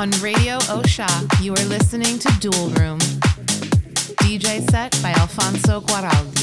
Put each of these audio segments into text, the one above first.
On Radio Osha, you are listening to Dual Room. DJ set by Alfonso Guaraldi.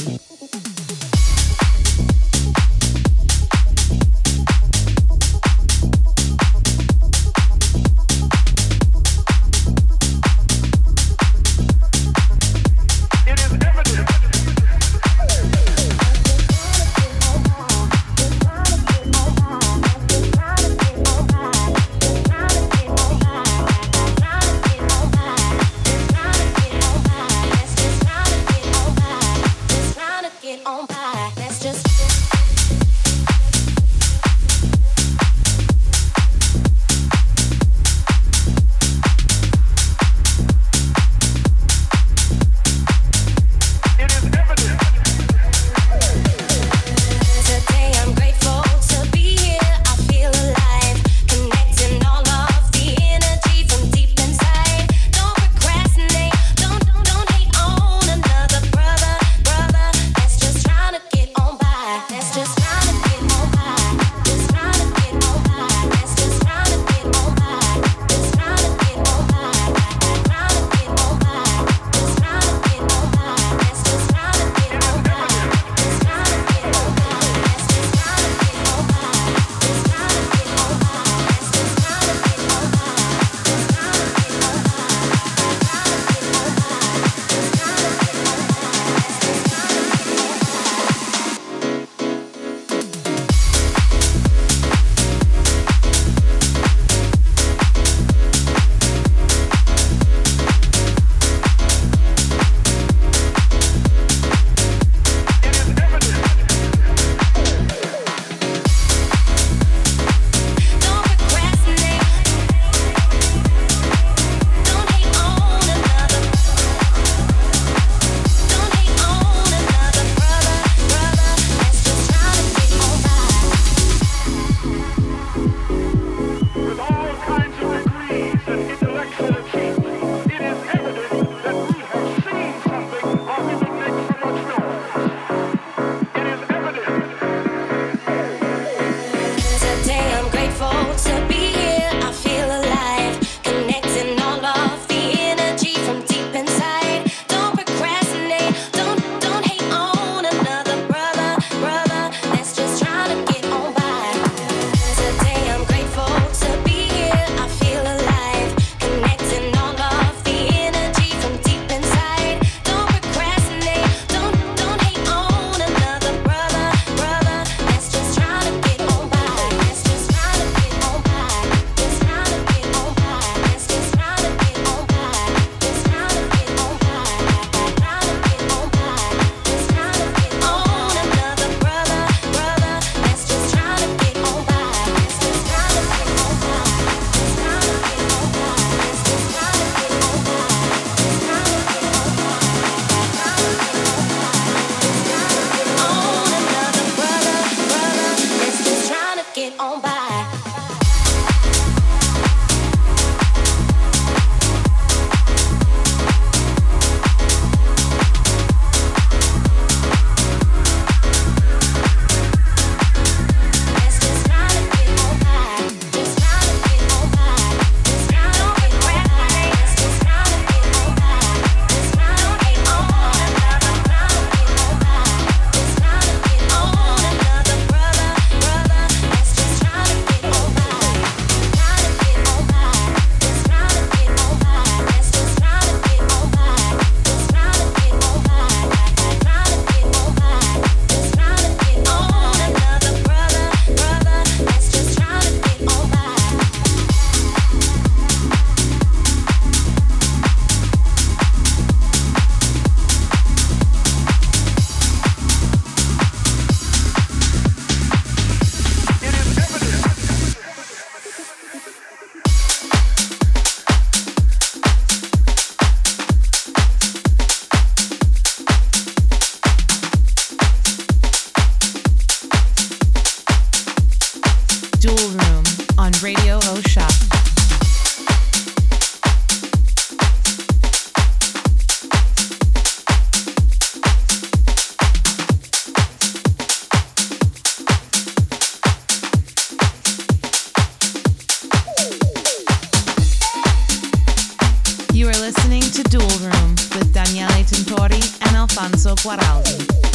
to Dual Room with Daniele Tintori and Alfonso Guaraldi.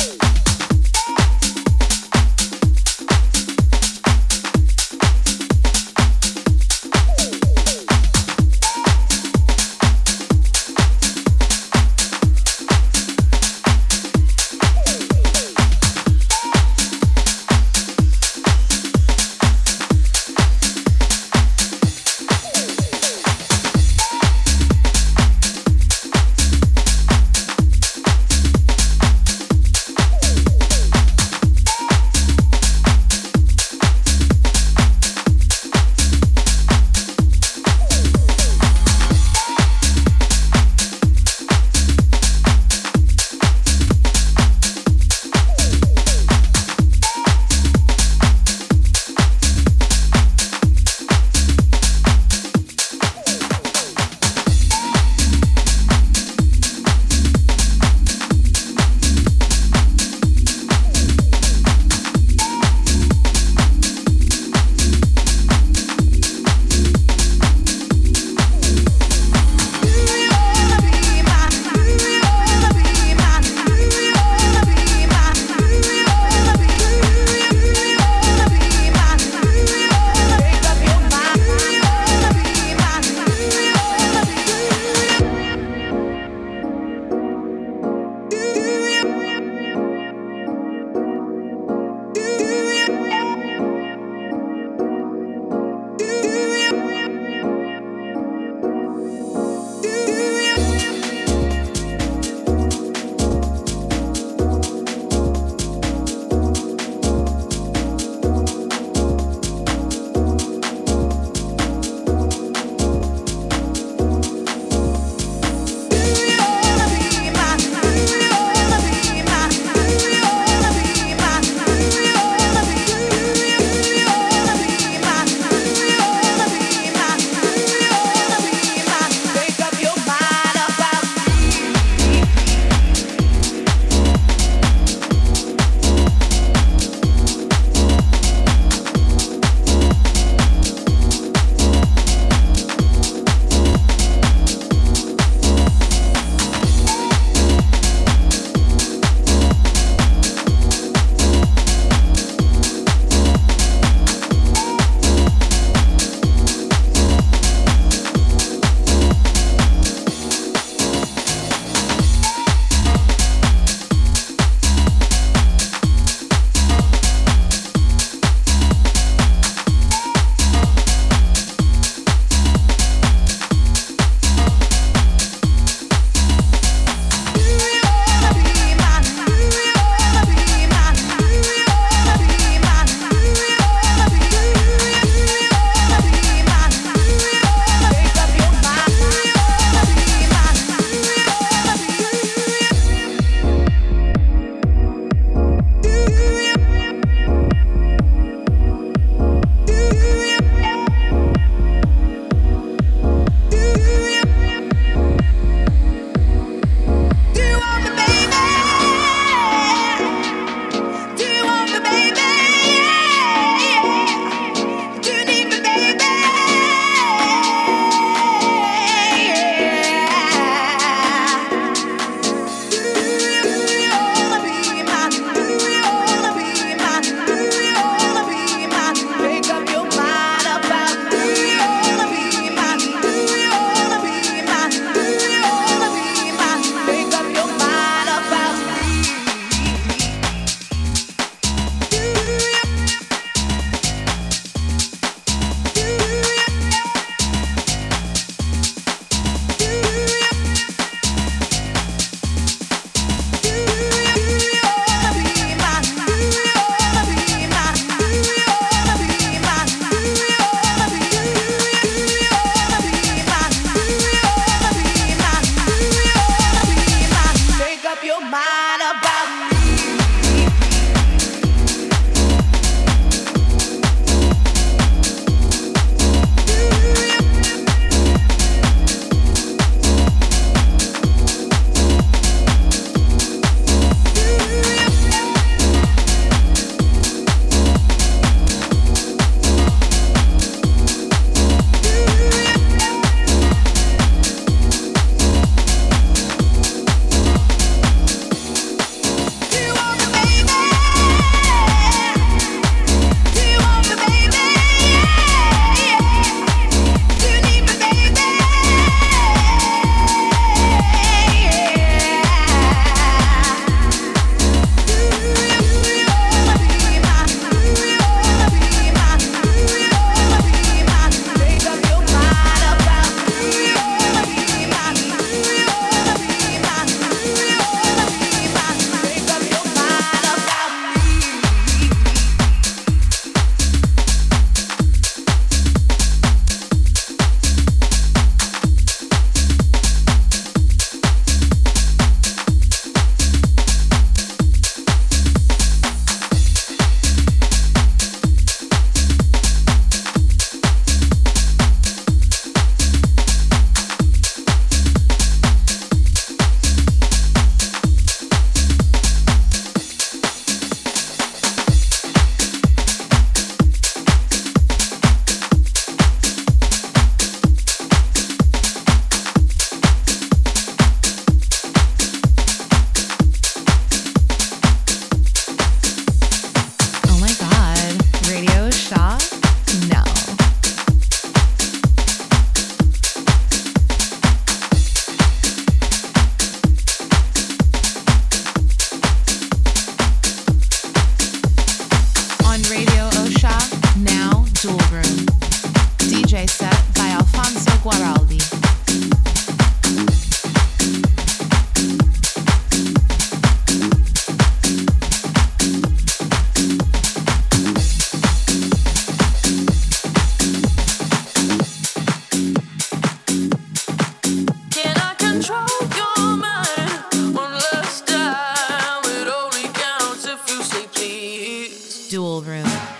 Dual Room.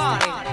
on